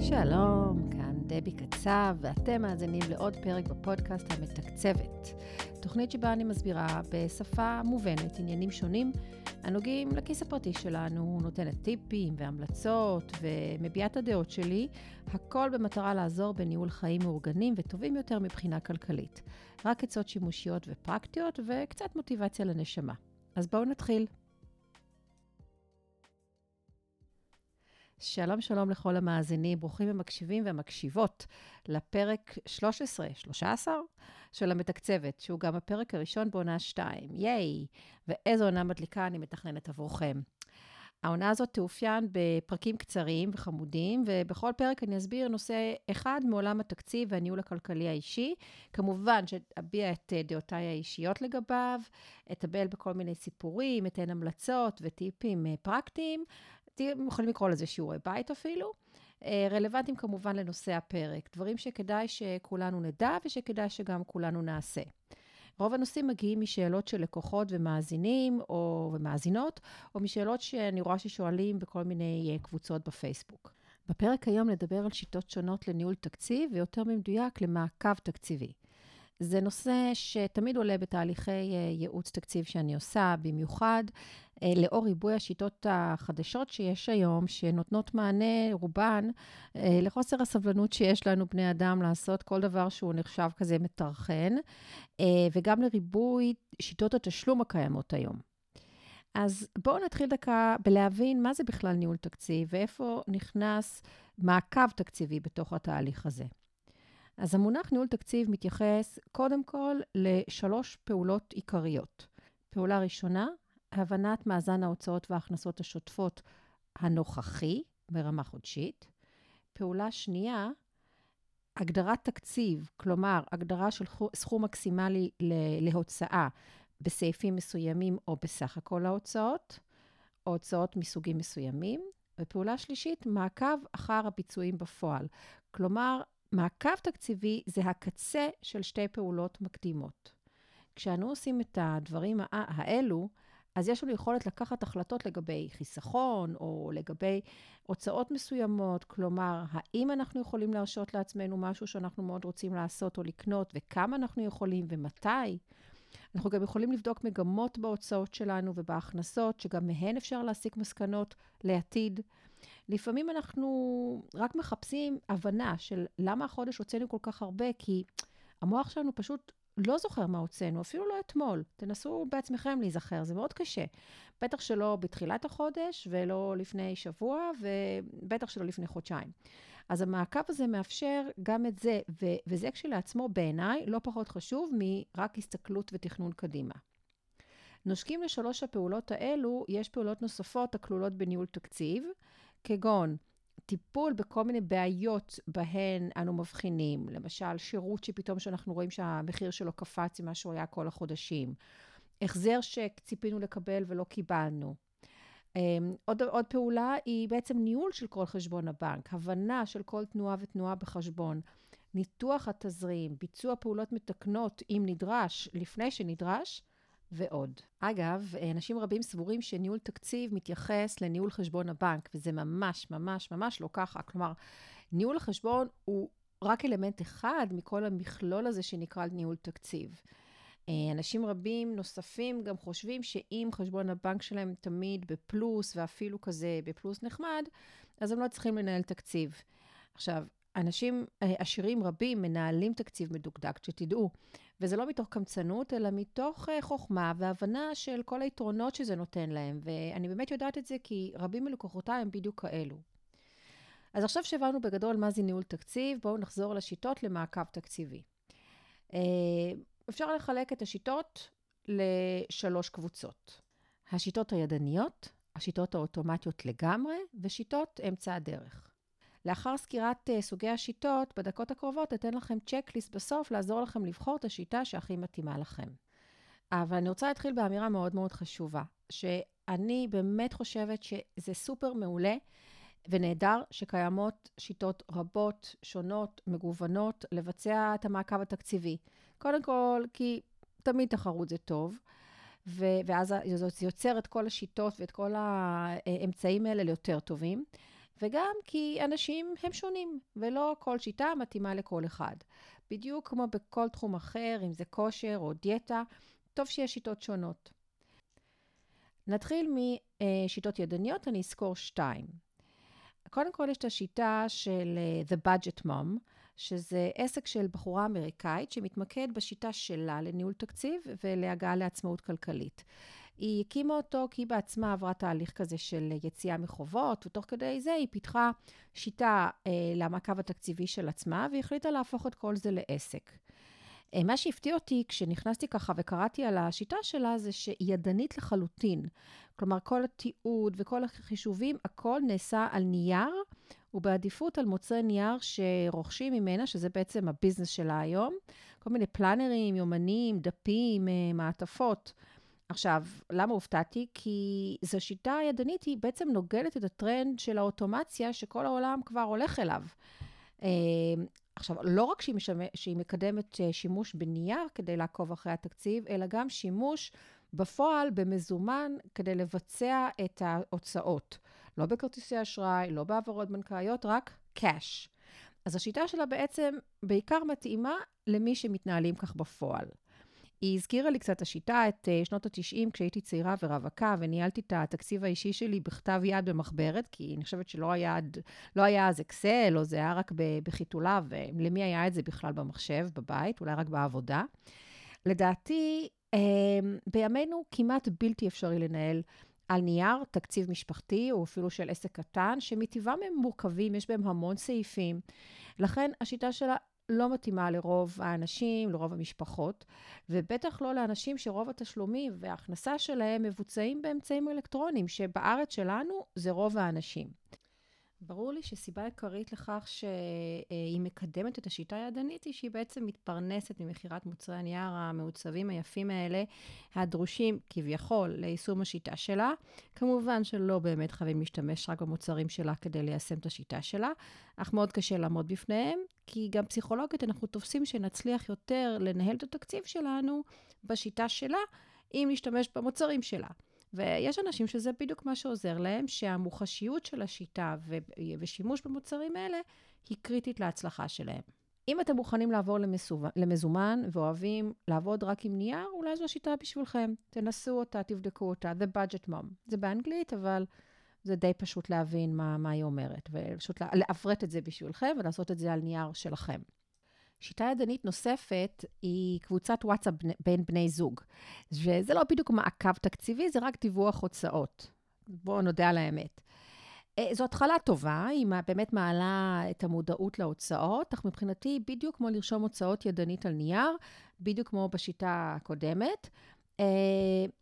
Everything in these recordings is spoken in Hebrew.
שלום, כאן דבי קצב, ואתם מאזינים לעוד פרק בפודקאסט המתקצבת. תוכנית שבה אני מסבירה בשפה מובנת עניינים שונים הנוגעים לכיס הפרטי שלנו, נותנת טיפים והמלצות ומביעה את הדעות שלי, הכל במטרה לעזור בניהול חיים מאורגנים וטובים יותר מבחינה כלכלית. רק עצות שימושיות ופרקטיות וקצת מוטיבציה לנשמה. אז בואו נתחיל. שלום שלום לכל המאזינים, ברוכים המקשיבים והמקשיבות לפרק 13, 13 של המתקצבת, שהוא גם הפרק הראשון בעונה 2. ייי! ואיזו עונה מדליקה אני מתכננת עבורכם. העונה הזאת תאופיין בפרקים קצרים וחמודים, ובכל פרק אני אסביר נושא אחד מעולם התקציב והניהול הכלכלי האישי. כמובן שאביע את דעותיי האישיות לגביו, אטבל בכל מיני סיפורים, אתן המלצות וטיפים פרקטיים, אתם יכולים לקרוא לזה שיעורי בית אפילו. אה, רלוונטיים כמובן לנושא הפרק, דברים שכדאי שכולנו נדע ושכדאי שגם כולנו נעשה. רוב הנושאים מגיעים משאלות של לקוחות ומאזינים או ומאזינות, או משאלות שאני רואה ששואלים בכל מיני אה, קבוצות בפייסבוק. בפרק היום נדבר על שיטות שונות לניהול תקציב, ויותר במדויק למעקב תקציבי. זה נושא שתמיד עולה בתהליכי אה, ייעוץ תקציב שאני עושה, במיוחד אה, לאור ריבוי השיטות החדשות שיש היום, שנותנות מענה, רובן, אה, לחוסר הסבלנות שיש לנו, בני אדם, לעשות כל דבר שהוא נחשב כזה מטרחן, וגם לריבוי שיטות התשלום הקיימות היום. אז בואו נתחיל דקה בלהבין מה זה בכלל ניהול תקציב ואיפה נכנס מעקב תקציבי בתוך התהליך הזה. אז המונח ניהול תקציב מתייחס קודם כל לשלוש פעולות עיקריות. פעולה ראשונה, הבנת מאזן ההוצאות וההכנסות השוטפות הנוכחי ברמה חודשית. פעולה שנייה, הגדרת תקציב, כלומר, הגדרה של סכום מקסימלי להוצאה בסעיפים מסוימים או בסך הכל ההוצאות, או הוצאות מסוגים מסוימים. ופעולה שלישית, מעקב אחר הביצועים בפועל. כלומר, מעקב תקציבי זה הקצה של שתי פעולות מקדימות. כשאנו עושים את הדברים האלו, אז יש לנו יכולת לקחת החלטות לגבי חיסכון או לגבי הוצאות מסוימות, כלומר, האם אנחנו יכולים להרשות לעצמנו משהו שאנחנו מאוד רוצים לעשות או לקנות, וכמה אנחנו יכולים ומתי. אנחנו גם יכולים לבדוק מגמות בהוצאות שלנו ובהכנסות, שגם מהן אפשר להסיק מסקנות לעתיד. לפעמים אנחנו רק מחפשים הבנה של למה החודש הוצאנו כל כך הרבה, כי המוח שלנו פשוט לא זוכר מה הוצאנו, אפילו לא אתמול. תנסו בעצמכם להיזכר, זה מאוד קשה. בטח שלא בתחילת החודש, ולא לפני שבוע, ובטח שלא לפני חודשיים. אז המעקב הזה מאפשר גם את זה, ו- וזה כשלעצמו בעיניי לא פחות חשוב מרק הסתכלות ותכנון קדימה. נושקים לשלוש הפעולות האלו, יש פעולות נוספות הכלולות בניהול תקציב, כגון טיפול בכל מיני בעיות בהן אנו מבחינים, למשל, שירות שפתאום שאנחנו רואים שהמחיר שלו קפץ ממה שהוא היה כל החודשים, החזר שציפינו לקבל ולא קיבלנו. אמ, עוד, עוד פעולה היא בעצם ניהול של כל חשבון הבנק, הבנה של כל תנועה ותנועה בחשבון, ניתוח התזרים, ביצוע פעולות מתקנות אם נדרש, לפני שנדרש, ועוד. אגב, אנשים רבים סבורים שניהול תקציב מתייחס לניהול חשבון הבנק, וזה ממש, ממש, ממש לא ככה. כלומר, ניהול החשבון הוא רק אלמנט אחד מכל המכלול הזה שנקרא ניהול תקציב. אה, אנשים רבים נוספים גם חושבים שאם חשבון הבנק שלהם תמיד בפלוס, ואפילו כזה בפלוס נחמד, אז הם לא צריכים לנהל תקציב. עכשיו, אנשים אה, עשירים רבים מנהלים תקציב מדוקדק, שתדעו. וזה לא מתוך קמצנות, אלא מתוך אה, חוכמה והבנה של כל היתרונות שזה נותן להם. ואני באמת יודעת את זה כי רבים מלקוחותיי הם בדיוק כאלו. אז עכשיו שהבנו בגדול מה זה ניהול תקציב, בואו נחזור לשיטות למעקב תקציבי. אה, אפשר לחלק את השיטות לשלוש קבוצות. השיטות הידניות, השיטות האוטומטיות לגמרי, ושיטות אמצע הדרך. לאחר סקירת uh, סוגי השיטות, בדקות הקרובות אתן לכם צ'קליסט בסוף לעזור לכם לבחור את השיטה שהכי מתאימה לכם. אבל אני רוצה להתחיל באמירה מאוד מאוד חשובה, שאני באמת חושבת שזה סופר מעולה ונהדר שקיימות שיטות רבות, שונות, מגוונות, לבצע את המעקב התקציבי. קודם כל, כי תמיד תחרות זה טוב. ו- ואז זה יוצר את כל השיטות ואת כל האמצעים האלה ליותר טובים. וגם כי אנשים הם שונים, ולא כל שיטה מתאימה לכל אחד. בדיוק כמו בכל תחום אחר, אם זה כושר או דיאטה, טוב שיש שיטות שונות. נתחיל משיטות ידניות, אני אזכור שתיים. קודם כל יש את השיטה של uh, The Budget Mom, שזה עסק של בחורה אמריקאית שמתמקד בשיטה שלה לניהול תקציב ולהגעה לעצמאות כלכלית. היא הקימה אותו כי היא בעצמה עברה תהליך כזה של יציאה מחובות, ותוך כדי זה היא פיתחה שיטה אה, למעקב התקציבי של עצמה, והיא החליטה להפוך את כל זה לעסק. אה, מה שהפתיע אותי כשנכנסתי ככה וקראתי על השיטה שלה, זה שהיא ידנית לחלוטין. כלומר, כל התיעוד וכל החישובים, הכל נעשה על נייר, ובעדיפות על מוצרי נייר שרוכשים ממנה, שזה בעצם ה business שלה היום. כל מיני planner ים, יומנים, דפים, אה, מעטפות. עכשיו, למה הופתעתי? כי זו שיטה ידנית, היא בעצם נוגדת את הטרנד של האוטומציה שכל העולם כבר הולך אליו. אה, עכשיו, לא רק שהיא, משמע, שהיא מקדמת אה, שימוש בנייר כדי לעקוב אחרי התקציב, אלא גם שימוש בפועל במזומן כדי לבצע את ההוצאות. לא בכרטיסי אשראי, לא בהעברות בנקאיות, רק cash. אז השיטה שלה בעצם בעיקר מתאימה למי שמתנהלים כך בפועל. היא הזכירה לי קצת השיטה, את uh, שנות ה-90, כשהייתי צעירה ורווקה, וניהלתי את התקציב האישי שלי בכתב יד במחברת, כי אני חושבת שלא היה, לא היה אז אקסל, או זה היה רק בחיתוליו, ולמי היה את זה בכלל במחשב, בבית, אולי רק בעבודה. לדעתי, uh, בימינו כמעט בלתי אפשרי לנהל על נייר תקציב משפחתי, או אפילו של עסק קטן, שמטבעם הם מורכבים, יש בהם המון סעיפים. לכן השיטה שלה לא מתאימה לרוב האנשים, לרוב המשפחות, ובטח לא לאנשים שרוב התשלומים וההכנסה שלהם מבוצעים באמצעים אלקטרוניים, שבארץ שלנו זה רוב האנשים. ברור לי שסיבה עיקרית לכך שהיא מקדמת את השיטה הידנית היא שהיא בעצם מתפרנסת ממכירת מוצרי הנייר המעוצבים היפים האלה, הדרושים כביכול ליישום השיטה שלה. כמובן שלא באמת חייבים להשתמש רק במוצרים שלה כדי ליישם את השיטה שלה, אך מאוד קשה לעמוד בפניהם, כי גם פסיכולוגית אנחנו תופסים שנצליח יותר לנהל את התקציב שלנו בשיטה שלה, אם נשתמש במוצרים שלה. ויש אנשים שזה בדיוק מה שעוזר להם, שהמוחשיות של השיטה ו- ושימוש במוצרים האלה היא קריטית להצלחה שלהם. אם אתם מוכנים לעבור למסוב... למזומן ואוהבים לעבוד רק עם נייר, אולי זו השיטה בשבילכם. תנסו אותה, תבדקו אותה, The Budget Mom. זה באנגלית, אבל זה די פשוט להבין מה, מה היא אומרת, ופשוט לעברת את זה בשבילכם ולעשות את זה על נייר שלכם. שיטה ידנית נוספת היא קבוצת וואטסאפ בין בני זוג. וזה לא בדיוק מעקב תקציבי, זה רק דיווח הוצאות. בואו נודה על האמת. אה, זו התחלה טובה, היא באמת מעלה את המודעות להוצאות, אך מבחינתי בדיוק כמו לרשום הוצאות ידנית על נייר, בדיוק כמו בשיטה הקודמת. אה,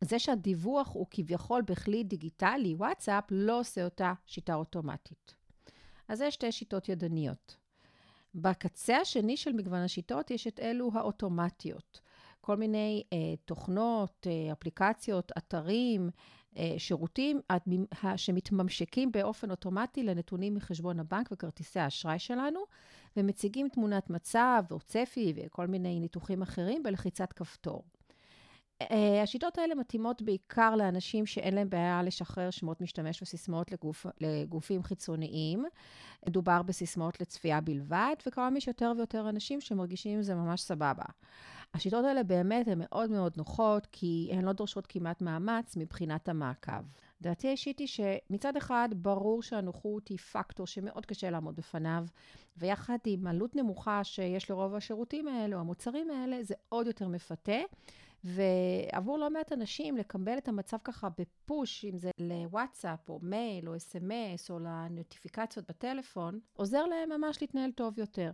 זה שהדיווח הוא כביכול בכלי דיגיטלי, וואטסאפ, לא עושה אותה שיטה אוטומטית. אז יש שתי שיטות ידניות. בקצה השני של מגוון השיטות יש את אלו האוטומטיות. כל מיני אה, תוכנות, אה, אפליקציות, אתרים, אה, שירותים שמתממשקים באופן אוטומטי לנתונים מחשבון הבנק וכרטיסי האשראי שלנו, ומציגים תמונת מצב או צפי וכל מיני ניתוחים אחרים בלחיצת כפתור. Uh, השיטות האלה מתאימות בעיקר לאנשים שאין להם בעיה לשחרר שמות משתמש וסיסמאות לגוף, לגופים חיצוניים. מדובר בסיסמאות לצפייה בלבד, וכמובן יש יותר ויותר אנשים שמרגישים עם זה ממש סבבה. השיטות האלה באמת הן מאוד מאוד נוחות, כי הן לא דורשות כמעט מאמץ מבחינת המעקב. דעתי האישית היא שמצד אחד, ברור שהנוחות היא פקטור שמאוד קשה לעמוד בפניו, ויחד עם עלות נמוכה שיש לרוב השירותים האלה או המוצרים האלה, זה עוד יותר מפתה. ועבור לא מעט אנשים, לקבל את המצב ככה בפוש, אם זה לוואטסאפ או מייל או אס.אם.אס או לנוטיפיקציות בטלפון, עוזר להם ממש להתנהל טוב יותר.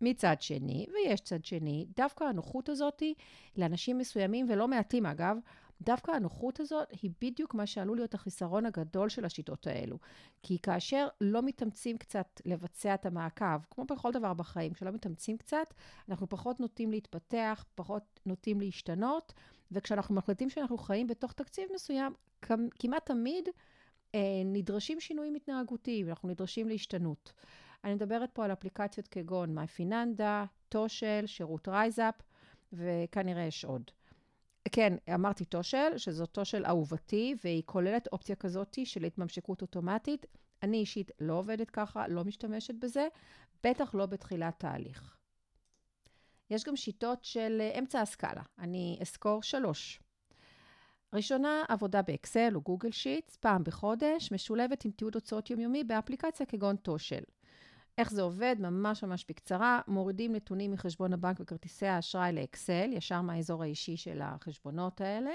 מצד שני, ויש צד שני, דווקא הנוחות הזאת לאנשים מסוימים, ולא מעטים אגב, דווקא הנוחות הזאת היא בדיוק מה שעלול להיות החיסרון הגדול של השיטות האלו. כי כאשר לא מתאמצים קצת לבצע את המעקב, כמו בכל דבר בחיים, כשלא מתאמצים קצת, אנחנו פחות נוטים להתפתח, פחות נוטים להשתנות, וכשאנחנו מחליטים שאנחנו חיים בתוך תקציב מסוים, כמעט תמיד אה, נדרשים שינויים התנהגותיים, אנחנו נדרשים להשתנות. אני מדברת פה על אפליקציות כגון MyFinanda, תושל, שירות RiseUp, וכנראה יש עוד. כן, אמרתי תושל, שזו תושל אהובתי, והיא כוללת אופציה כזאת של התממשקות אוטומטית. אני אישית לא עובדת ככה, לא משתמשת בזה, בטח לא בתחילת תהליך. יש גם שיטות של אמצע הסקאלה. אני אסקור שלוש. ראשונה, עבודה באקסל או גוגל שיטס, פעם בחודש, משולבת עם תיעוד הוצאות יומיומי באפליקציה כגון תושל. איך זה עובד? ממש ממש בקצרה. מורידים נתונים מחשבון הבנק וכרטיסי האשראי לאקסל, ישר מהאזור האישי של החשבונות האלה,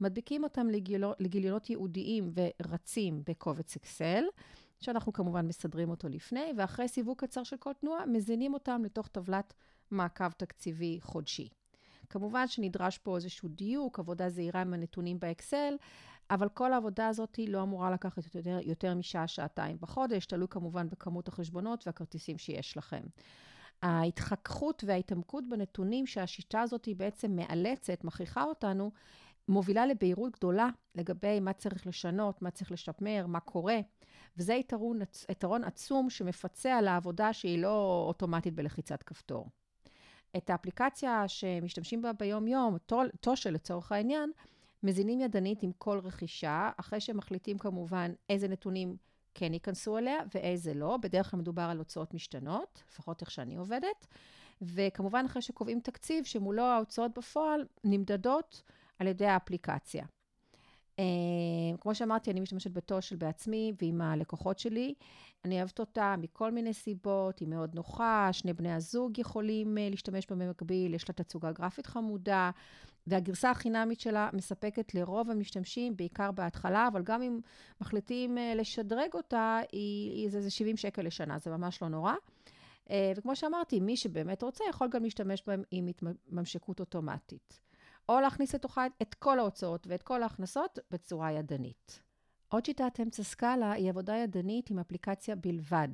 מדביקים אותם לגיל... לגיליונות ייעודיים ורצים בקובץ אקסל, שאנחנו כמובן מסדרים אותו לפני, ואחרי סיווג קצר של כל תנועה, מזינים אותם לתוך טבלת מעקב תקציבי חודשי. כמובן שנדרש פה איזשהו דיוק, עבודה זהירה עם הנתונים באקסל, אבל כל העבודה הזאת היא לא אמורה לקחת יותר, יותר משעה-שעתיים בחודש, תלוי כמובן בכמות החשבונות והכרטיסים שיש לכם. ההתחככות וההתעמקות בנתונים שהשיטה הזאת היא בעצם מאלצת, מכריחה אותנו, מובילה לבהירות גדולה לגבי מה צריך לשנות, מה צריך לשמר, מה קורה. וזה יתרון, יתרון עצום שמפצה על העבודה שהיא לא אוטומטית בלחיצת כפתור. את האפליקציה שמשתמשים בה ביום-יום, תושל לצורך העניין, מזינים ידנית עם כל רכישה, אחרי שמחליטים כמובן איזה נתונים כן ייכנסו אליה ואיזה לא. בדרך כלל מדובר על הוצאות משתנות, לפחות איך שאני עובדת. וכמובן אחרי שקובעים תקציב שמולו ההוצאות בפועל נמדדות על ידי האפליקציה. Uh, כמו שאמרתי, אני משתמשת בתושל בעצמי ועם הלקוחות שלי. אני אוהבת אותה מכל מיני סיבות, היא מאוד נוחה, שני בני הזוג יכולים uh, להשתמש בה במקביל, יש לה תצוגה גרפית חמודה, והגרסה החינמית שלה מספקת לרוב המשתמשים, בעיקר בהתחלה, אבל גם אם מחליטים uh, לשדרג אותה, היא, היא, זה, זה 70 שקל לשנה, זה ממש לא נורא. וכמו שאמרתי, מי שבאמת רוצה יכול גם להשתמש בהם עם התממשקות אוטומטית. או להכניס לתוכה את כל ההוצאות ואת כל ההכנסות בצורה ידנית. עוד שיטת אמצע סקאלה היא עבודה ידנית עם אפליקציה בלבד.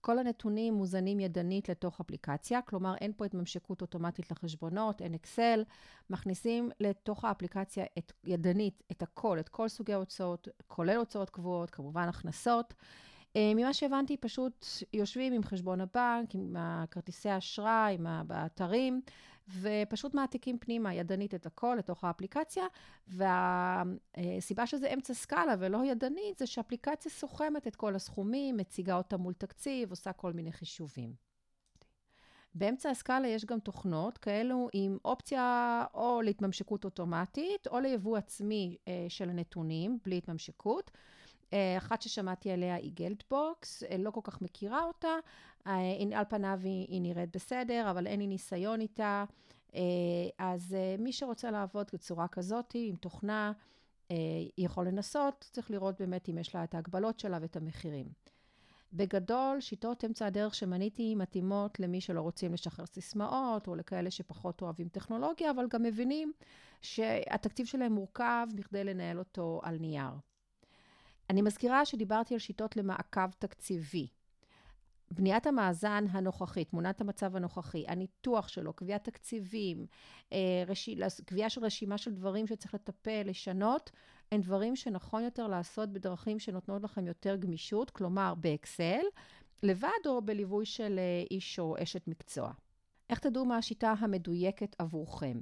כל הנתונים מוזנים ידנית לתוך אפליקציה, כלומר אין פה התממשקות אוטומטית לחשבונות, אין אקסל, מכניסים לתוך האפליקציה את, ידנית את הכל, את כל סוגי ההוצאות, כולל הוצאות קבועות, כמובן הכנסות. אה, ממה שהבנתי, פשוט יושבים עם חשבון הבנק, עם כרטיסי האשראי, עם האתרים, ופשוט מעתיקים פנימה ידנית את הכל לתוך האפליקציה, והסיבה שזה אמצע סקאלה ולא ידנית, זה שאפליקציה סוכמת את כל הסכומים, מציגה אותה מול תקציב, עושה כל מיני חישובים. באמצע הסקאלה יש גם תוכנות כאלו עם אופציה או להתממשקות אוטומטית, או ליבוא עצמי אה, של הנתונים, בלי התממשקות. אה, אחת ששמעתי עליה היא גלדבוקס, אה, לא כל כך מכירה אותה, אה, על פניו היא, נראית בסדר, אבל אין לי ניסיון איתה. אז מי שרוצה לעבוד בצורה כזאת, עם תוכנה, יכול לנסות, צריך לראות באמת אם יש לה את ההגבלות שלה ואת המחירים. בגדול, שיטות אמצע הדרך שמניתי מתאימות למי שלא רוצים לשחרר סיסמאות, או לכאלה שפחות אוהבים טכנולוגיה, אבל גם מבינים שהתקציב שלהם מורכב בכדי לנהל אותו על נייר. אני מזכירה שדיברתי על שיטות למעקב תקציבי. בניית המאזן הנוכחי, תמונת המצב הנוכחי, הניתוח שלו, קביעת תקציבים, אה. קביעה של רשימה של דברים שצריך לטפל, לשנות, הם דברים שנכון יותר לעשות בדרכים שנותנות לכם יותר גמישות, כלומר באקסל, לבד או בליווי של אה, איש או אשת מקצוע. איך תדעו מה השיטה המדויקת עבורכם?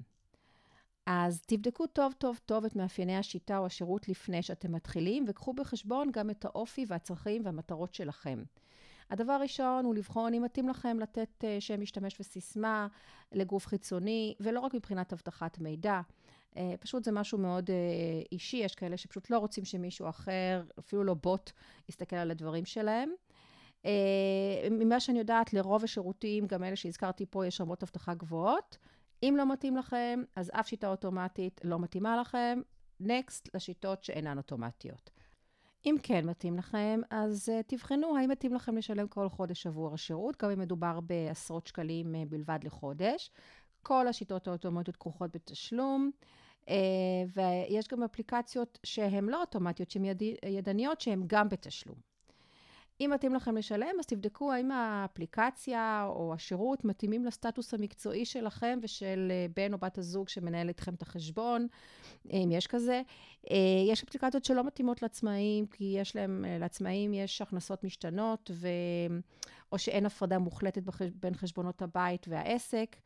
אז תבדקו טוב טוב טוב את מאפייני השיטה או השירות לפני שאתם מתחילים, וקחו בחשבון גם את האופי והצרכים והמטרות שלכם. הדבר הראשון הוא לבחון אם מתאים לכם לתת uh, שם משתמש וסיסמה לגוף חיצוני, ולא רק מבחינת אבטחת מידע. Uh, פשוט זה משהו מאוד uh, אישי, יש כאלה שפשוט לא רוצים שמישהו אחר, אפילו לא בוט, יסתכל על הדברים שלהם. ממה שאני יודעת, לרוב השירותים, גם אלה שהזכרתי פה, יש רמות אבטחה גבוהות. אם לא מתאים לכם, אז אף שיטה אוטומטית לא מתאימה לכם. נקסט לשיטות שאינן אוטומטיות. אם כן מתאים לכם, אז uh, תבחנו האם מתאים לכם לשלם כל חודש עבור השירות, גם אם מדובר בעשרות שקלים uh, בלבד לחודש. כל השיטות האוטומטיות כרוכות בתשלום, uh, ויש גם אפליקציות שהן לא אוטומטיות, שהן יד... ידניות, שהן גם בתשלום. אם מתאים לכם לשלם, אז תבדקו האם האפליקציה או השירות מתאימים לסטטוס המקצועי שלכם ושל אה, בן או בת הזוג שמנהל איתכם את החשבון, אם יש כזה. אה, יש אפליקציות שלא מתאימות לעצמאים, כי יש להם, אה, לעצמאים יש הכנסות משתנות, ו... או שאין הפרדה מוחלטת בין חשבונות הבית והעסק,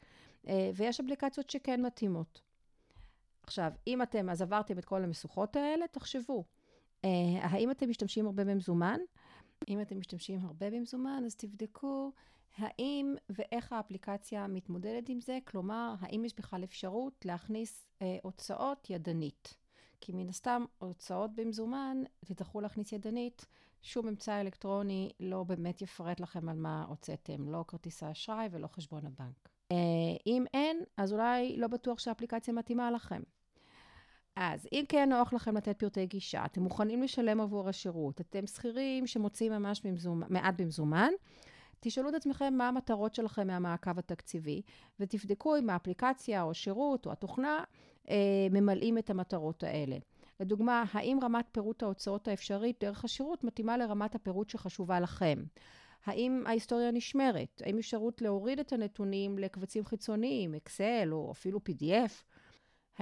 ויש אפליקציות שכן מתאימות. עכשיו, אם אתם, אז עברתם את כל המשוכות האלה, תחשבו, האם אתם משתמשים הרבה במזומן? אם אתם משתמשים הרבה במזומן, אז תבדקו האם ואיך האפליקציה מתמודדת עם זה, כלומר, האם יש בכלל אפשרות להכניס אה, הוצאות ידנית. כי מן הסתם, הוצאות במזומן, תצטרכו להכניס ידנית, שום אמצעי אלקטרוני לא באמת יפרט לכם על מה הוצאתם, לא כרטיס האשראי ולא חשבון הבנק. אה, אם אין, אז אולי לא בטוח שהאפליקציה מתאימה לכם. אז אם כן נוח לכם לתת פרטי גישה, אתם מוכנים לשלם עבור השירות, אתם שכירים שמוצאים ממש במזומן, מעט במזומן, תשאלו את עצמכם מה המטרות שלכם מהמעקב התקציבי, ותבדקו אם האפליקציה או השירות או התוכנה אה, ממלאים את המטרות האלה. לדוגמה, האם רמת פירוט ההוצאות האפשרית דרך השירות מתאימה לרמת הפירוט שחשובה לכם? האם ההיסטוריה נשמרת? האם אפשרות להוריד את הנתונים לקבצים חיצוניים, אקסל או אפילו PDF?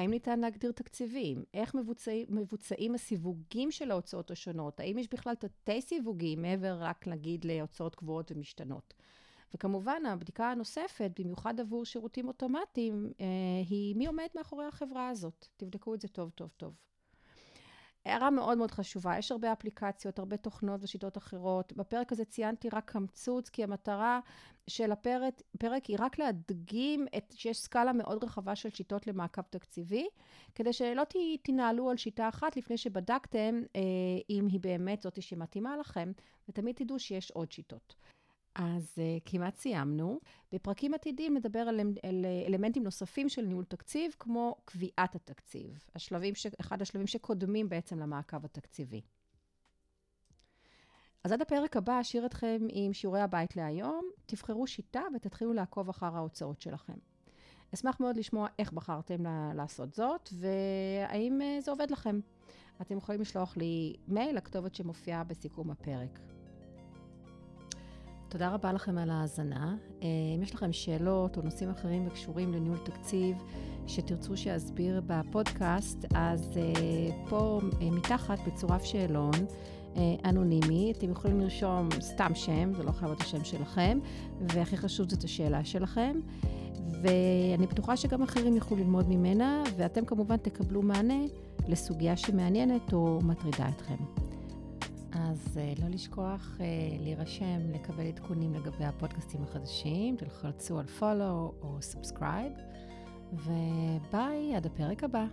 האם ניתן להגדיר תקציבים? איך מבוצעים, מבוצעים הסיווגים של ההוצאות השונות? האם יש בכלל תתי סיווגים מעבר רק נגיד להוצאות קבועות ומשתנות? וכמובן, הבדיקה הנוספת, במיוחד עבור שירותים אוטומטיים, אה, היא מי עומד מאחורי החברה הזאת. תבדקו את זה טוב, טוב, טוב. הערה מאוד מאוד חשובה, יש הרבה אפליקציות, הרבה תוכנות ושיטות אחרות. בפרק הזה ציינתי רק קמצוץ, כי המטרה של הפרק פרק היא רק להדגים את, שיש סקאלה מאוד רחבה של שיטות למעקב תקציבי, כדי שלא ת, תנהלו על שיטה אחת לפני שבדקתם אה, אם היא באמת זאתי שמתאימה לכם, ותמיד תדעו שיש עוד שיטות. אז uh, כמעט סיימנו. בפרקים עתידים נדבר על, על אלמנטים נוספים של ניהול תקציב, כמו קביעת התקציב, השלבים ש, אחד השלבים שקודמים בעצם למעקב התקציבי. אז עד הפרק הבא אשאיר אתכם עם שיעורי הבית להיום, תבחרו שיטה ותתחילו לעקוב אחר ההוצאות שלכם. אשמח מאוד לשמוע איך בחרתם לעשות זאת, והאם uh, זה עובד לכם. אתם יכולים לשלוח לי מייל לכתובת שמופיעה בסיכום הפרק. תודה רבה לכם על ההאזנה. אה, אם יש לכם שאלות או נושאים אחרים וקשורים לניהול תקציב שתרצו שאסביר בפודקאסט, אז אה, פה אה, מתחת בצורף שאלון אנונימי. אתם יכולים לרשום סתם שם, זה לא חייב להיות השם שלכם, והכי חשוב זאת השאלה שלכם. ואני בטוחה שגם אחרים יוכלו ללמוד ממנה, ואתם כמובן תקבלו מענה לסוגיה שמעניינת או מטרידה אתכם. אז uh, לא לשכוח uh, להירשם, לקבל עדכונים לגבי הפודקאסטים החדשים, תלחצו על follow או subscribe, וביי, עד הפרק הבא.